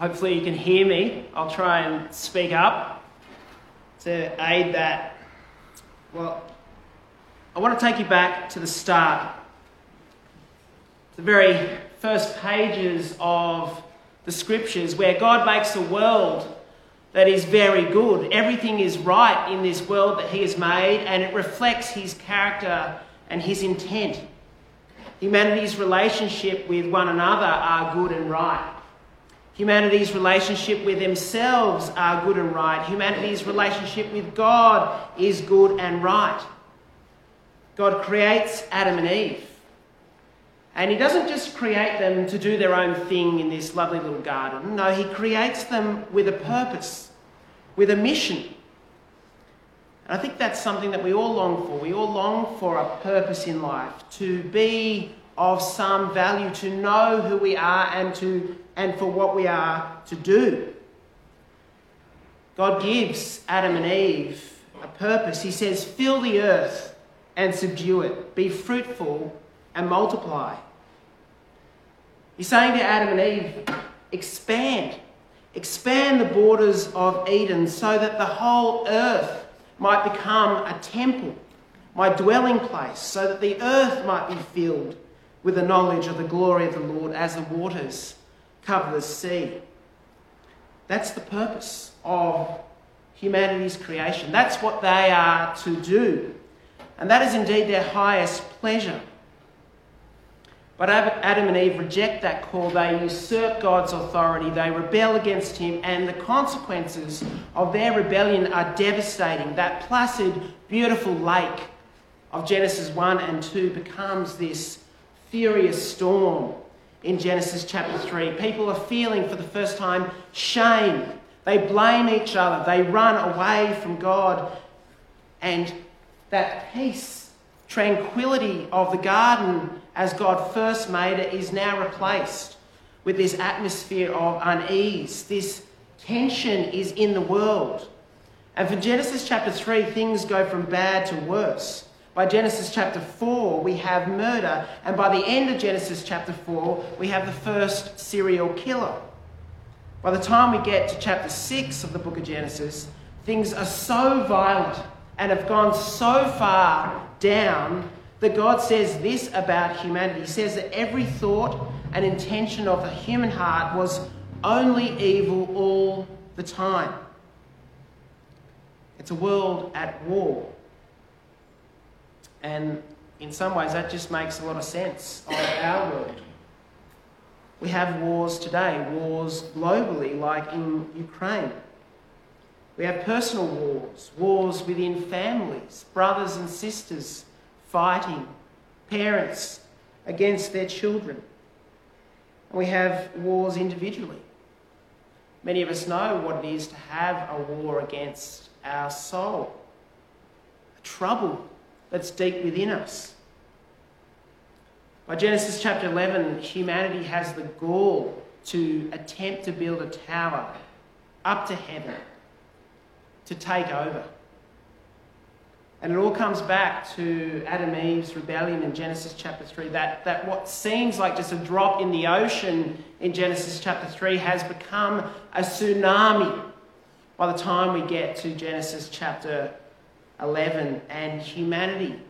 Hopefully, you can hear me. I'll try and speak up to aid that. Well, I want to take you back to the start, the very first pages of the scriptures, where God makes a world that is very good. Everything is right in this world that He has made, and it reflects His character and His intent. Humanity's relationship with one another are good and right. Humanity's relationship with themselves are good and right. Humanity's relationship with God is good and right. God creates Adam and Eve. And He doesn't just create them to do their own thing in this lovely little garden. No, He creates them with a purpose, with a mission. And I think that's something that we all long for. We all long for a purpose in life, to be of some value, to know who we are and, to, and for what we are to do. God gives Adam and Eve a purpose. He says, Fill the earth and subdue it, be fruitful and multiply. He's saying to Adam and Eve, expand. Expand the borders of Eden so that the whole earth might become a temple, my dwelling place, so that the earth might be filled with the knowledge of the glory of the Lord as the waters cover the sea. That's the purpose of humanity's creation. That's what they are to do. And that is indeed their highest pleasure. But Adam and Eve reject that call. They usurp God's authority. They rebel against Him, and the consequences of their rebellion are devastating. That placid, beautiful lake of Genesis 1 and 2 becomes this furious storm in Genesis chapter 3. People are feeling for the first time shame. They blame each other. They run away from God. And that peace, tranquility of the garden as God first made it is now replaced with this atmosphere of unease. This tension is in the world. And for Genesis chapter 3, things go from bad to worse. By Genesis chapter 4, we have murder, and by the end of Genesis chapter 4, we have the first serial killer. By the time we get to chapter 6 of the book of Genesis, things are so violent and have gone so far down that God says this about humanity. He says that every thought and intention of the human heart was only evil all the time. It's a world at war. And in some ways, that just makes a lot of sense of our world. We have wars today, wars globally, like in Ukraine. We have personal wars, wars within families, brothers and sisters fighting, parents against their children. We have wars individually. Many of us know what it is to have a war against our soul, a trouble that's deep within us. By Genesis chapter 11, humanity has the gall to attempt to build a tower up to heaven to take over. And it all comes back to Adam and Eve's rebellion in Genesis chapter 3. That, that what seems like just a drop in the ocean in Genesis chapter 3 has become a tsunami by the time we get to Genesis chapter 11, and humanity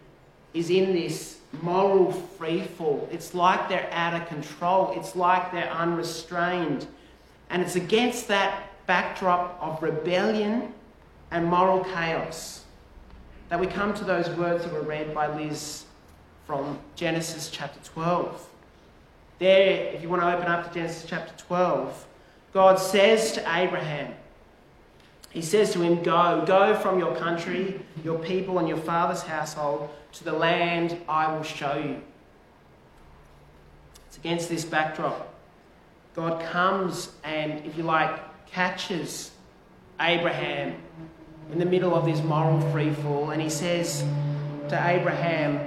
is in this moral freefall. It's like they're out of control, it's like they're unrestrained. And it's against that backdrop of rebellion and moral chaos that we come to those words that were read by Liz from Genesis chapter 12. There, if you want to open up to Genesis chapter 12, God says to Abraham, he says to him, Go, go from your country, your people, and your father's household to the land I will show you. It's against this backdrop. God comes and, if you like, catches Abraham in the middle of this moral freefall, and he says to Abraham,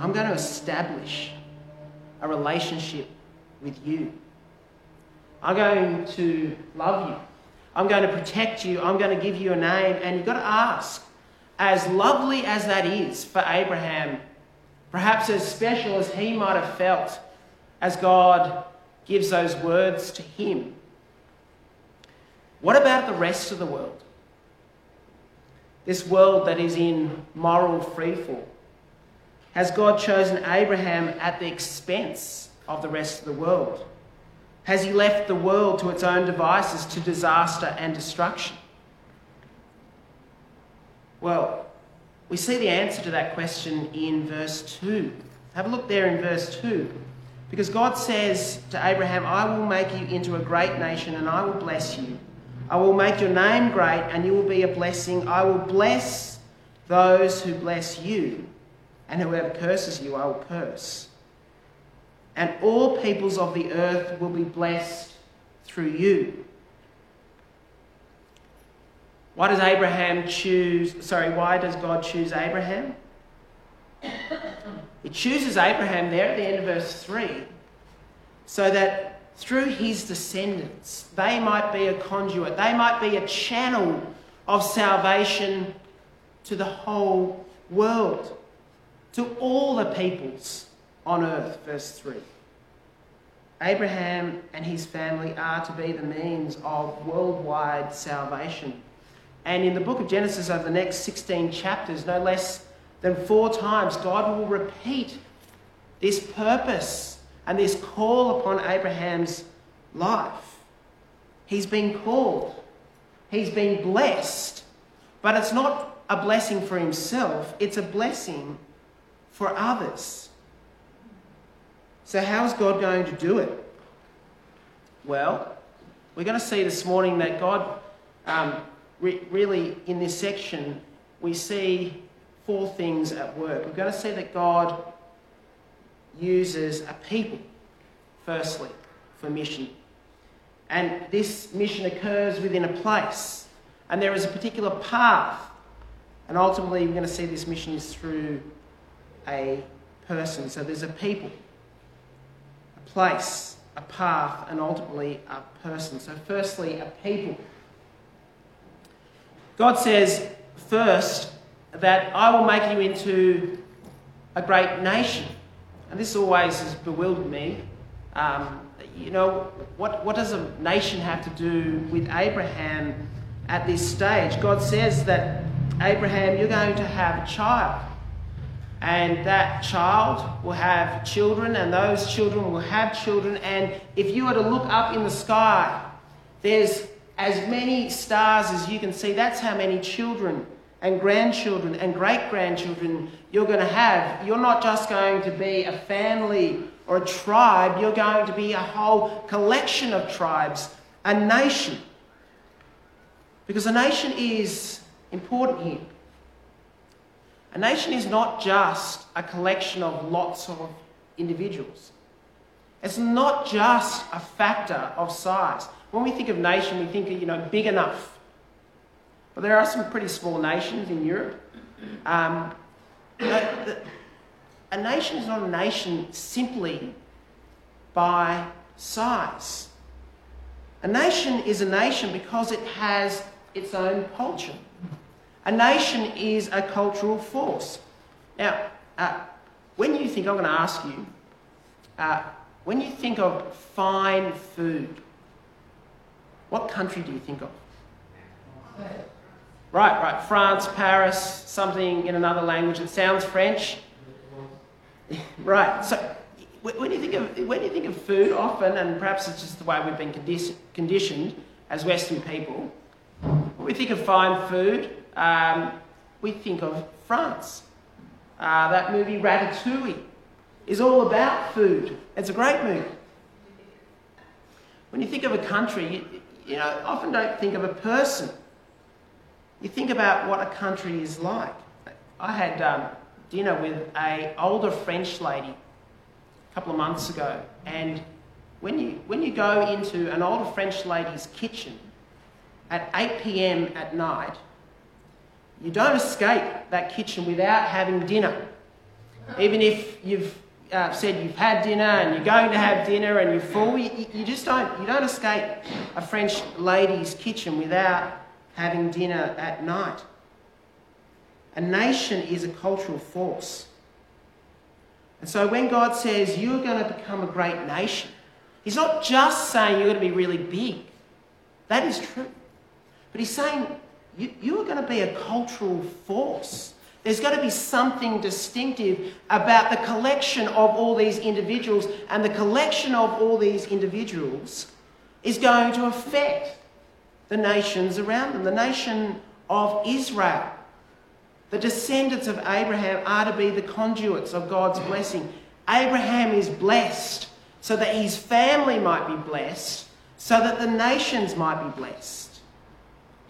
I'm going to establish a relationship with you. I'm going to love you. I'm going to protect you. I'm going to give you a name. And you've got to ask, as lovely as that is for Abraham, perhaps as special as he might have felt as God gives those words to him, What about the rest of the world? This world that is in moral freefall. Has God chosen Abraham at the expense of the rest of the world? Has he left the world to its own devices to disaster and destruction? Well, we see the answer to that question in verse 2. Have a look there in verse 2. Because God says to Abraham, I will make you into a great nation and I will bless you. I will make your name great and you will be a blessing. I will bless those who bless you, and whoever curses you, I will curse. And all peoples of the earth will be blessed through you. Why does Abraham choose, sorry, why does God choose Abraham? He chooses Abraham there at the end of verse 3 so that through his descendants they might be a conduit, they might be a channel of salvation to the whole world, to all the peoples on earth. Verse 3. Abraham and his family are to be the means of worldwide salvation. And in the book of Genesis, over the next 16 chapters, no less than four times, God will repeat this purpose and this call upon Abraham's life. He's been called, he's been blessed, but it's not a blessing for himself, it's a blessing for others. So, how's God going to do it? Well, we're going to see this morning that God, um, re- really, in this section, we see four things at work. We're going to see that God uses a people, firstly, for mission. And this mission occurs within a place, and there is a particular path. And ultimately, we're going to see this mission is through a person. So there's a people, place, a path, and ultimately a person. So, firstly, a people. God says, first, that I will make you into a great nation. And this always has bewildered me. Um, you know, what, what does a nation have to do with Abraham at this stage? God says that, Abraham, you're going to have a child. And that child will have children, and those children will have children. And if you were to look up in the sky, there's as many stars as you can see. That's how many children and grandchildren and great grandchildren you're going to have. You're not just going to be a family or a tribe, you're going to be a whole collection of tribes, a nation. Because a nation is important here. A nation is not just a collection of lots of individuals. It's not just a factor of size. When we think of nation, we think of, you know, big enough but there are some pretty small nations in Europe. Um, a nation is not a nation simply by size. A nation is a nation because it has its own culture. A nation is a cultural force. Now, uh, when you think, I'm going to ask you, uh, when you think of fine food, what country do you think of? Right, right. France, Paris, something in another language that sounds French. right. So when you think of when you think of food, often, and perhaps it's just the way we've been condi- conditioned as Western people, when we think of fine food, um, we think of France. Uh, that movie Ratatouille is all about food. It's a great movie. When you think of a country, you, you know, often don't think of a person. You think about what a country is like. I had um, dinner with a older French lady a couple of months ago, and when you, when you go into an older French lady's kitchen at 8 p.m. at night, you don't escape that kitchen without having dinner. Even if you've uh, said you've had dinner and you're going to have dinner and you're full, you, you just don't, you don't escape a French lady's kitchen without having dinner at night. A nation is a cultural force. And so when God says you're going to become a great nation, He's not just saying you're going to be really big. That is true. But he's saying you, you are going to be a cultural force. There's got to be something distinctive about the collection of all these individuals, and the collection of all these individuals is going to affect the nations around them. The nation of Israel, the descendants of Abraham, are to be the conduits of God's blessing. Abraham is blessed so that his family might be blessed, so that the nations might be blessed.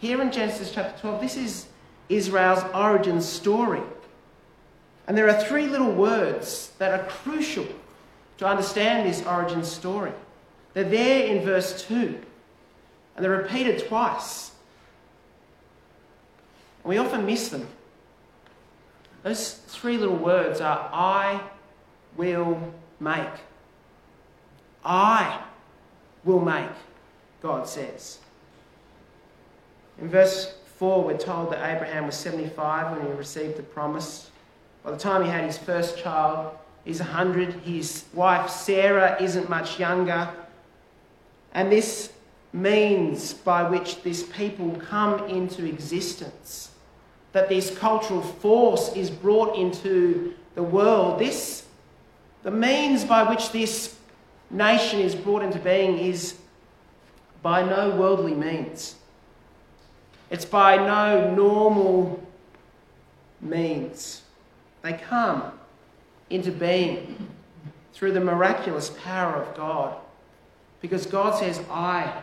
Here in Genesis chapter 12, this is Israel's origin story. And there are three little words that are crucial to understand this origin story. They're there in verse 2, and they're repeated twice. And we often miss them. Those three little words are I will make. I will make, God says. In verse 4, we're told that Abraham was 75 when he received the promise. By the time he had his first child, he's 100. His wife Sarah isn't much younger. And this means by which this people come into existence, that this cultural force is brought into the world, this, the means by which this nation is brought into being is by no worldly means. It's by no normal means. They come into being through the miraculous power of God. Because God says, I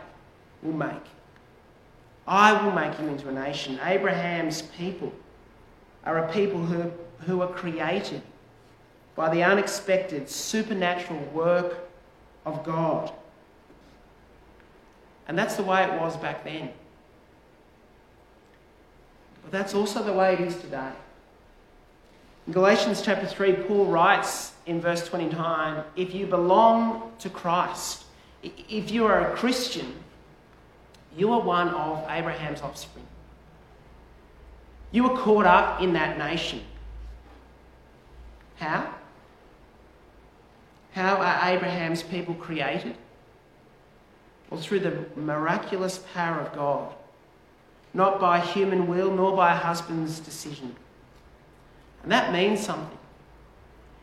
will make. I will make him into a nation. Abraham's people are a people who, who are created by the unexpected supernatural work of God. And that's the way it was back then. But that's also the way it is today. In Galatians chapter 3, Paul writes in verse 29 if you belong to Christ, if you are a Christian, you are one of Abraham's offspring. You were caught up in that nation. How? How are Abraham's people created? Well, through the miraculous power of God not by human will nor by a husband's decision. And that means something.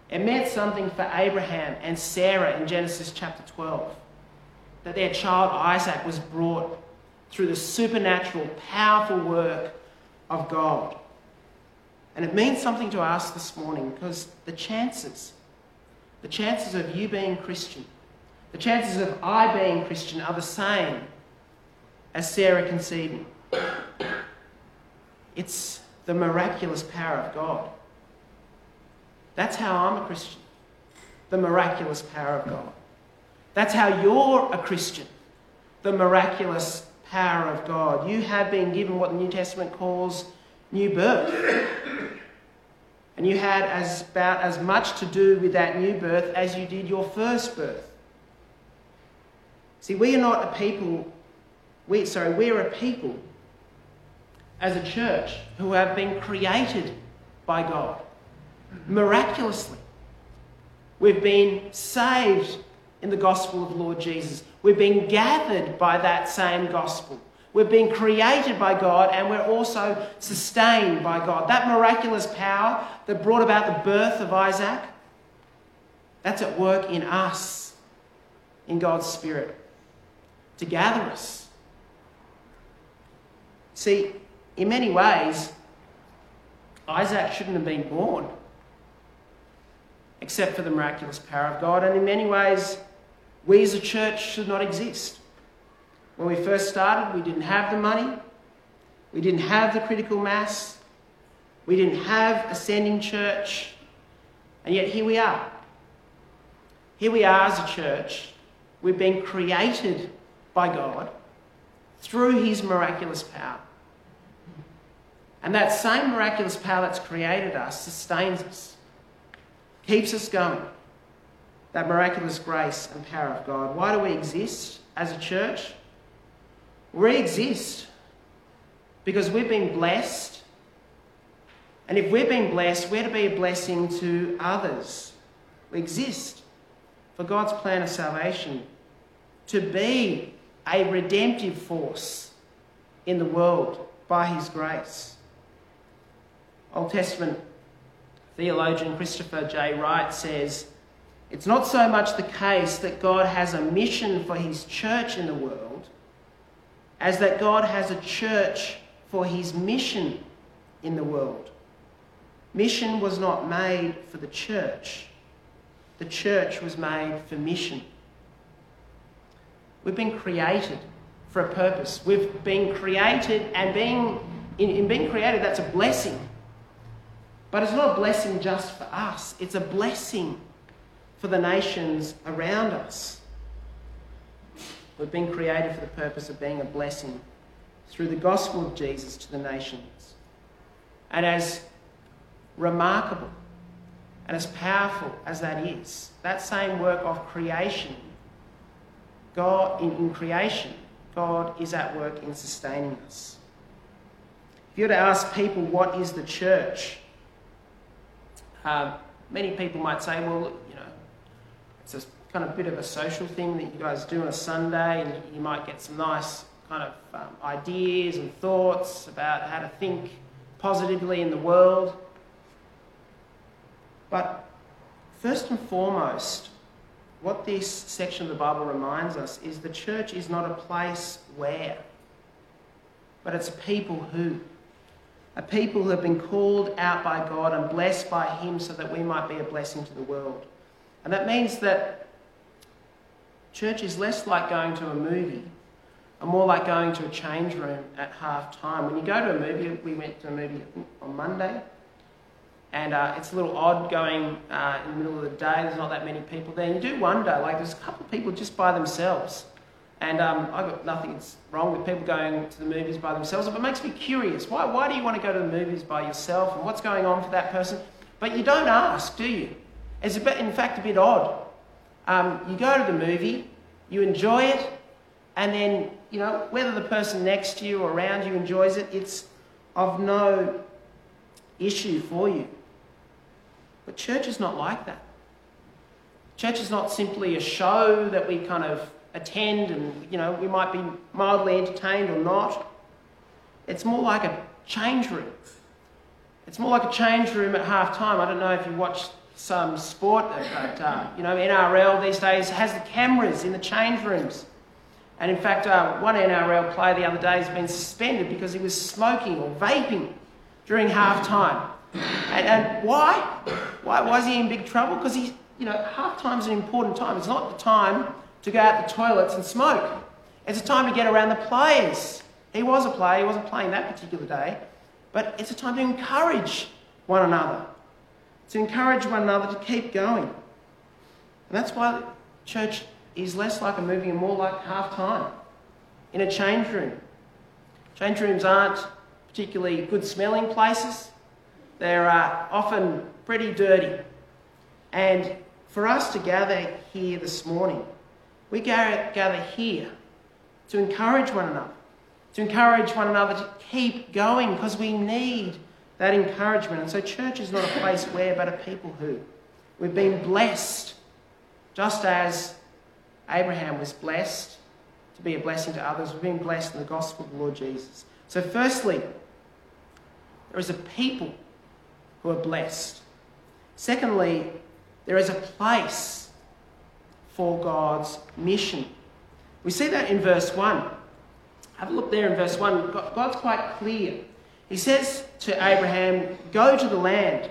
It meant something for Abraham and Sarah in Genesis chapter 12 that their child Isaac was brought through the supernatural, powerful work of God. And it means something to us this morning because the chances, the chances of you being Christian, the chances of I being Christian are the same as Sarah conceiving. It's the miraculous power of God. That's how I'm a Christian. The miraculous power of God. That's how you're a Christian. The miraculous power of God. You have been given what the New Testament calls new birth. And you had as, about as much to do with that new birth as you did your first birth. See, we are not a people, we, sorry, we're a people as a church who have been created by God miraculously. We've been saved in the gospel of Lord Jesus. We've been gathered by that same gospel. We've been created by God and we're also sustained by God. That miraculous power that brought about the birth of Isaac, that's at work in us, in God's Spirit, to gather us. See, in many ways, Isaac shouldn't have been born, except for the miraculous power of God. And in many ways, we as a church should not exist. When we first started, we didn't have the money, we didn't have the critical mass, we didn't have ascending church, and yet here we are. Here we are as a church. We've been created by God through His miraculous power. And that same miraculous power that's created us sustains us, keeps us going. That miraculous grace and power of God. Why do we exist as a church? We exist because we've been blessed. And if we've been blessed, we're to be a blessing to others. We exist for God's plan of salvation to be a redemptive force in the world by his grace. Old Testament theologian Christopher J. Wright says, It's not so much the case that God has a mission for his church in the world as that God has a church for his mission in the world. Mission was not made for the church, the church was made for mission. We've been created for a purpose. We've been created, and being, in, in being created, that's a blessing. But it's not a blessing just for us, it's a blessing for the nations around us. We've been created for the purpose of being a blessing through the gospel of Jesus to the nations. And as remarkable and as powerful as that is, that same work of creation, God in, in creation, God is at work in sustaining us. If you were to ask people what is the church, um, many people might say, well, you know, it's a kind of bit of a social thing that you guys do on a Sunday, and you might get some nice kind of um, ideas and thoughts about how to think positively in the world. But first and foremost, what this section of the Bible reminds us is the church is not a place where, but it's people who. A people who have been called out by God and blessed by Him so that we might be a blessing to the world. And that means that church is less like going to a movie and more like going to a change room at half time. When you go to a movie, we went to a movie on Monday, and uh, it's a little odd going uh, in the middle of the day. There's not that many people there. And you do wonder, like, there's a couple of people just by themselves. And um, I've got nothing wrong with people going to the movies by themselves, but it makes me curious. Why, why do you want to go to the movies by yourself, and what's going on for that person? But you don't ask, do you? It's a bit, in fact, a bit odd. Um, you go to the movie, you enjoy it, and then, you know, whether the person next to you or around you enjoys it, it's of no issue for you. But church is not like that. Church is not simply a show that we kind of attend and, you know, we might be mildly entertained or not. It's more like a change room. It's more like a change room at half time. I don't know if you watch some sport, but, uh, you know, NRL these days has the cameras in the change rooms. And in fact, uh, one NRL player the other day has been suspended because he was smoking or vaping during half time. And, and why? why? Is he in big trouble? Because he, you know, half time is an important time. It's not the time to go out the toilets and smoke. It's a time to get around the players. He was a player, he wasn't playing that particular day, but it's a time to encourage one another, to encourage one another to keep going. And that's why church is less like a movie and more like half time in a change room. Change rooms aren't particularly good smelling places. They're uh, often pretty dirty. And for us to gather here this morning, we gather here to encourage one another, to encourage one another to keep going because we need that encouragement. And so, church is not a place where, but a people who. We've been blessed, just as Abraham was blessed to be a blessing to others. We've been blessed in the gospel of the Lord Jesus. So, firstly, there is a people who are blessed. Secondly, there is a place for God's mission. We see that in verse 1. Have a look there in verse 1. God's quite clear. He says to Abraham, Go to the land.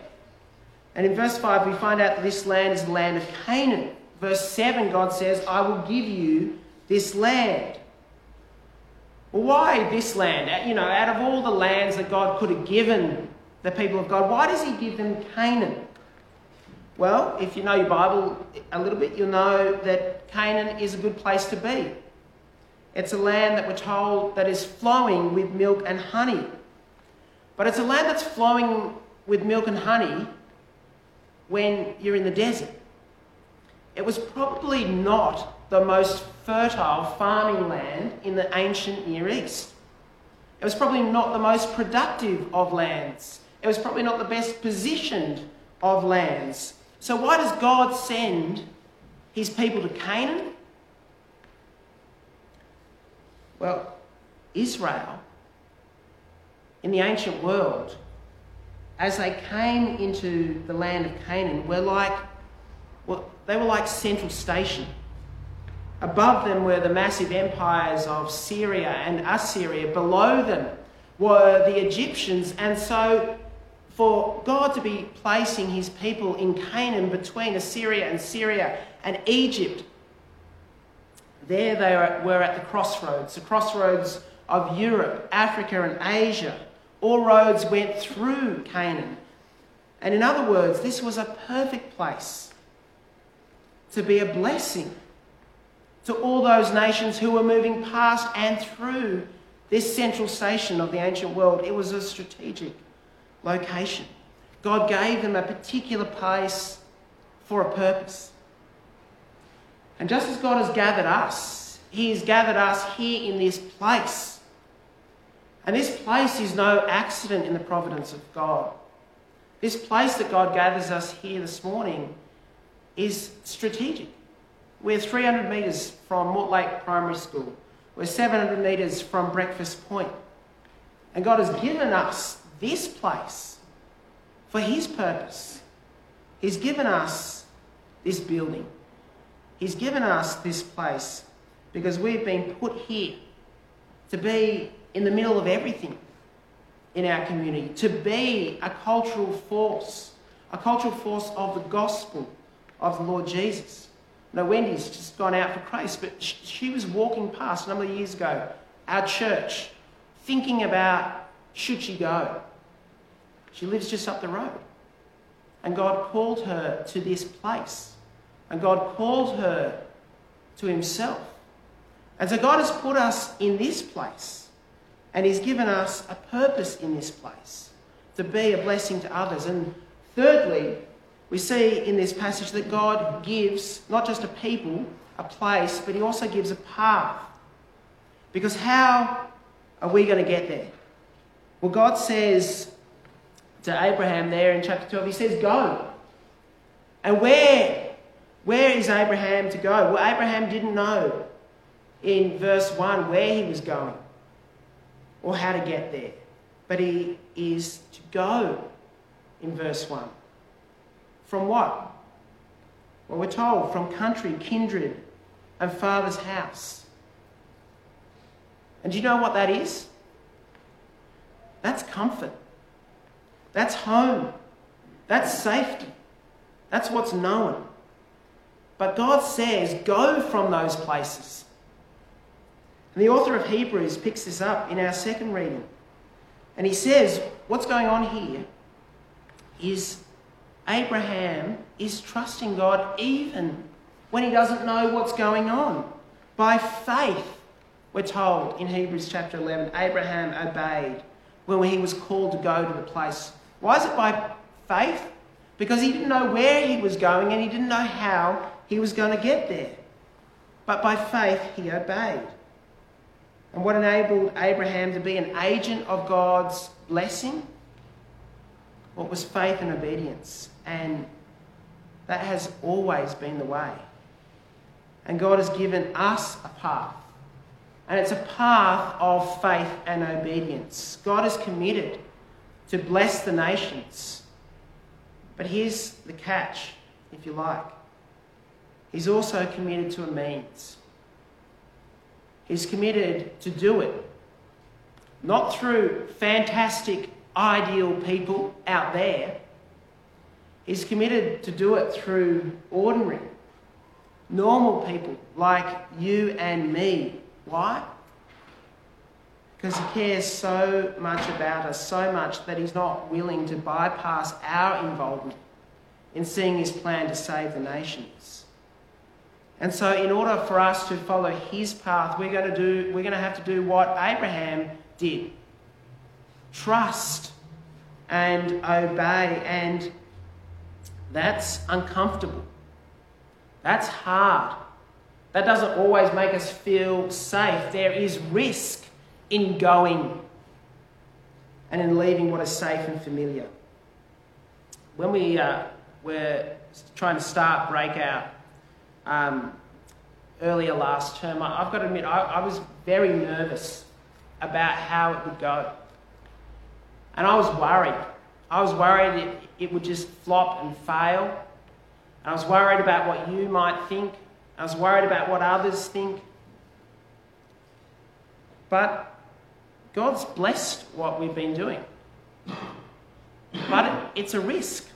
And in verse 5, we find out that this land is the land of Canaan. Verse 7, God says, I will give you this land. Well, why this land? Uh, you know, out of all the lands that God could have given the people of God. Why does he give them Canaan? Well, if you know your Bible a little bit, you'll know that Canaan is a good place to be. It's a land that we're told that is flowing with milk and honey. But it's a land that's flowing with milk and honey when you're in the desert. It was probably not the most fertile farming land in the ancient Near East. It was probably not the most productive of lands. It was probably not the best positioned of lands. So, why does God send his people to Canaan? Well, Israel in the ancient world, as they came into the land of Canaan, were like, well, they were like central station. Above them were the massive empires of Syria and Assyria. Below them were the Egyptians. And so, for God to be placing his people in Canaan between Assyria and Syria and Egypt, there they were at the crossroads, the crossroads of Europe, Africa, and Asia. All roads went through Canaan. And in other words, this was a perfect place to be a blessing to all those nations who were moving past and through this central station of the ancient world. It was a strategic location. God gave them a particular place for a purpose. And just as God has gathered us, He has gathered us here in this place. And this place is no accident in the providence of God. This place that God gathers us here this morning is strategic. We're 300 metres from Mortlake Primary School. We're 700 metres from Breakfast Point. And God has given us this place for His purpose. He's given us this building. He's given us this place because we've been put here to be in the middle of everything in our community, to be a cultural force, a cultural force of the gospel of the Lord Jesus. Now, Wendy's just gone out for Christ, but she was walking past a number of years ago our church, thinking about should she go. She lives just up the road. And God called her to this place. And God called her to Himself. And so God has put us in this place. And He's given us a purpose in this place to be a blessing to others. And thirdly, we see in this passage that God gives not just a people, a place, but He also gives a path. Because how are we going to get there? Well, God says to Abraham there in chapter 12, He says, Go. And where, where is Abraham to go? Well, Abraham didn't know in verse 1 where he was going or how to get there. But he is to go in verse 1. From what? Well, we're told from country, kindred, and father's house. And do you know what that is? That's comfort. That's home. That's safety. That's what's known. But God says, go from those places. And the author of Hebrews picks this up in our second reading. And he says, what's going on here is Abraham is trusting God even when he doesn't know what's going on. By faith, we're told in Hebrews chapter 11, Abraham obeyed when he was called to go to the place. Why is it by faith? Because he didn't know where he was going and he didn't know how he was going to get there. But by faith, he obeyed. And what enabled Abraham to be an agent of God's blessing? What was faith and obedience? And that has always been the way. And God has given us a path. And it's a path of faith and obedience. God is committed to bless the nations. But here's the catch, if you like. He's also committed to a means. He's committed to do it not through fantastic, ideal people out there, He's committed to do it through ordinary, normal people like you and me. Why? Because he cares so much about us, so much that he's not willing to bypass our involvement in seeing his plan to save the nations. And so, in order for us to follow his path, we're going to, do, we're going to have to do what Abraham did trust and obey and that's uncomfortable. That's hard. That doesn't always make us feel safe. There is risk in going and in leaving what is safe and familiar. When we uh, were trying to start Breakout um, earlier last term, I, have got to admit, I, I was very nervous about how it would go. And I was worried. I was worried it, it would just flop and fail. And I was worried about what you might think. I was worried about what others think. But God's blessed what we've been doing. But it's a risk.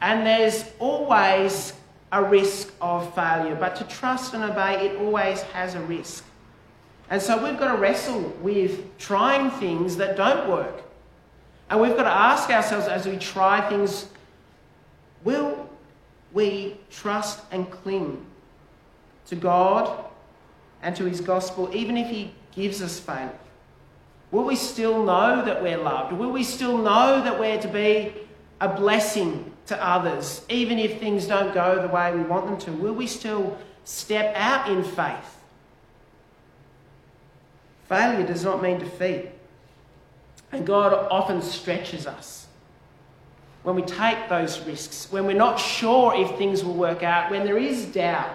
And there's always a risk of failure. But to trust and obey, it always has a risk. And so we've got to wrestle with trying things that don't work. And we've got to ask ourselves as we try things will we trust and cling to God and to His gospel, even if He gives us failure? Will we still know that we're loved? Will we still know that we're to be a blessing to others, even if things don't go the way we want them to? Will we still step out in faith? Failure does not mean defeat. And God often stretches us when we take those risks, when we're not sure if things will work out, when there is doubt.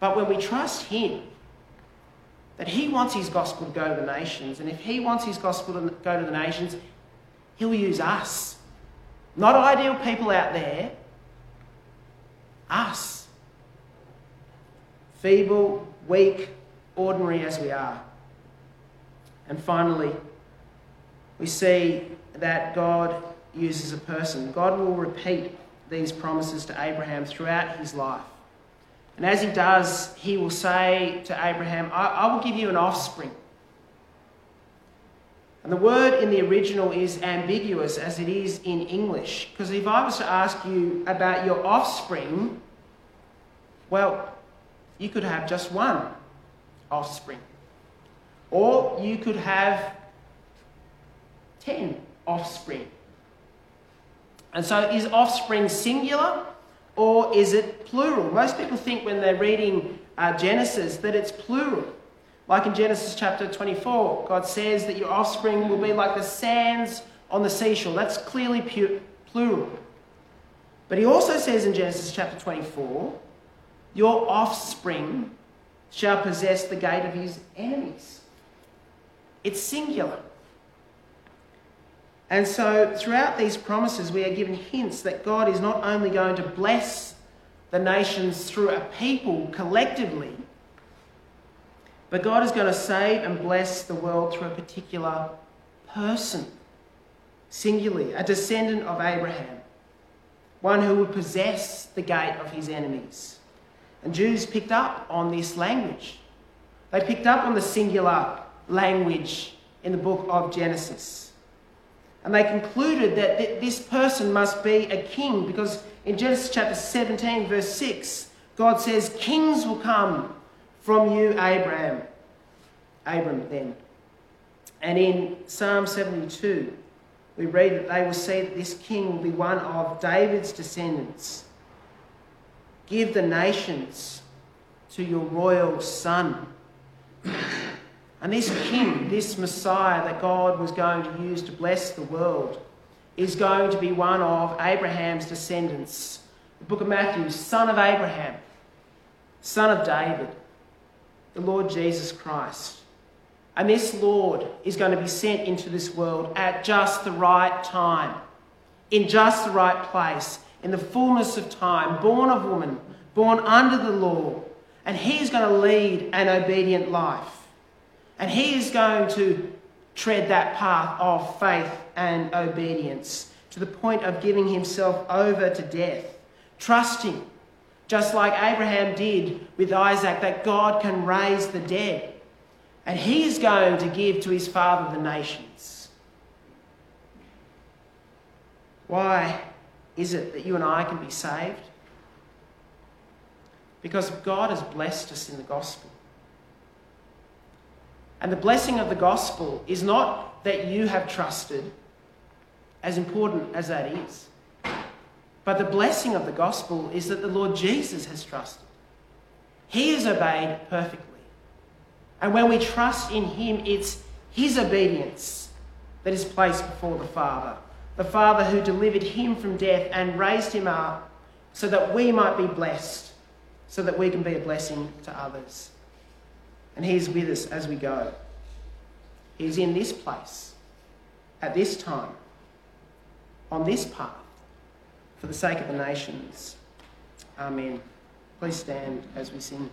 But when we trust Him, that He wants His gospel to go to the nations, and if He wants His gospel to go to the nations, He'll use us. Not ideal people out there, us. Feeble, weak, ordinary as we are. And finally, we see that God uses a person. God will repeat these promises to Abraham throughout his life. And as he does, he will say to Abraham, I, I will give you an offspring. And the word in the original is ambiguous as it is in English. Because if I was to ask you about your offspring, well, you could have just one offspring. Or you could have 10 offspring. And so is offspring singular or is it plural? Most people think when they're reading uh, Genesis that it's plural. Like in Genesis chapter 24, God says that your offspring will be like the sands on the seashore. That's clearly pu- plural. But he also says in Genesis chapter 24, your offspring shall possess the gate of his enemies. It's singular. And so, throughout these promises, we are given hints that God is not only going to bless the nations through a people collectively, but God is going to save and bless the world through a particular person, singularly, a descendant of Abraham, one who would possess the gate of his enemies. And Jews picked up on this language. They picked up on the singular language in the book of Genesis. And they concluded that th- this person must be a king because in Genesis chapter 17, verse 6, God says, Kings will come from you, Abraham. Abram then. And in Psalm 72, we read that they will see that this king will be one of David's descendants. Give the nations to your royal son. And this king, this Messiah that God was going to use to bless the world, is going to be one of Abraham's descendants. The book of Matthew, son of Abraham, son of David, the Lord Jesus Christ. And this Lord is going to be sent into this world at just the right time, in just the right place, in the fullness of time, born of woman, born under the law. And he's going to lead an obedient life. And he is going to tread that path of faith and obedience to the point of giving himself over to death, trusting, just like Abraham did with Isaac, that God can raise the dead. And he is going to give to his father the nations. Why is it that you and I can be saved? Because God has blessed us in the gospel. And the blessing of the gospel is not that you have trusted, as important as that is. But the blessing of the gospel is that the Lord Jesus has trusted. He has obeyed perfectly. And when we trust in Him, it's His obedience that is placed before the Father. The Father who delivered Him from death and raised Him up so that we might be blessed, so that we can be a blessing to others and He's with us as we go. He's in this place. at this time, on this path, for the sake of the nations. Amen. Please stand as we sing.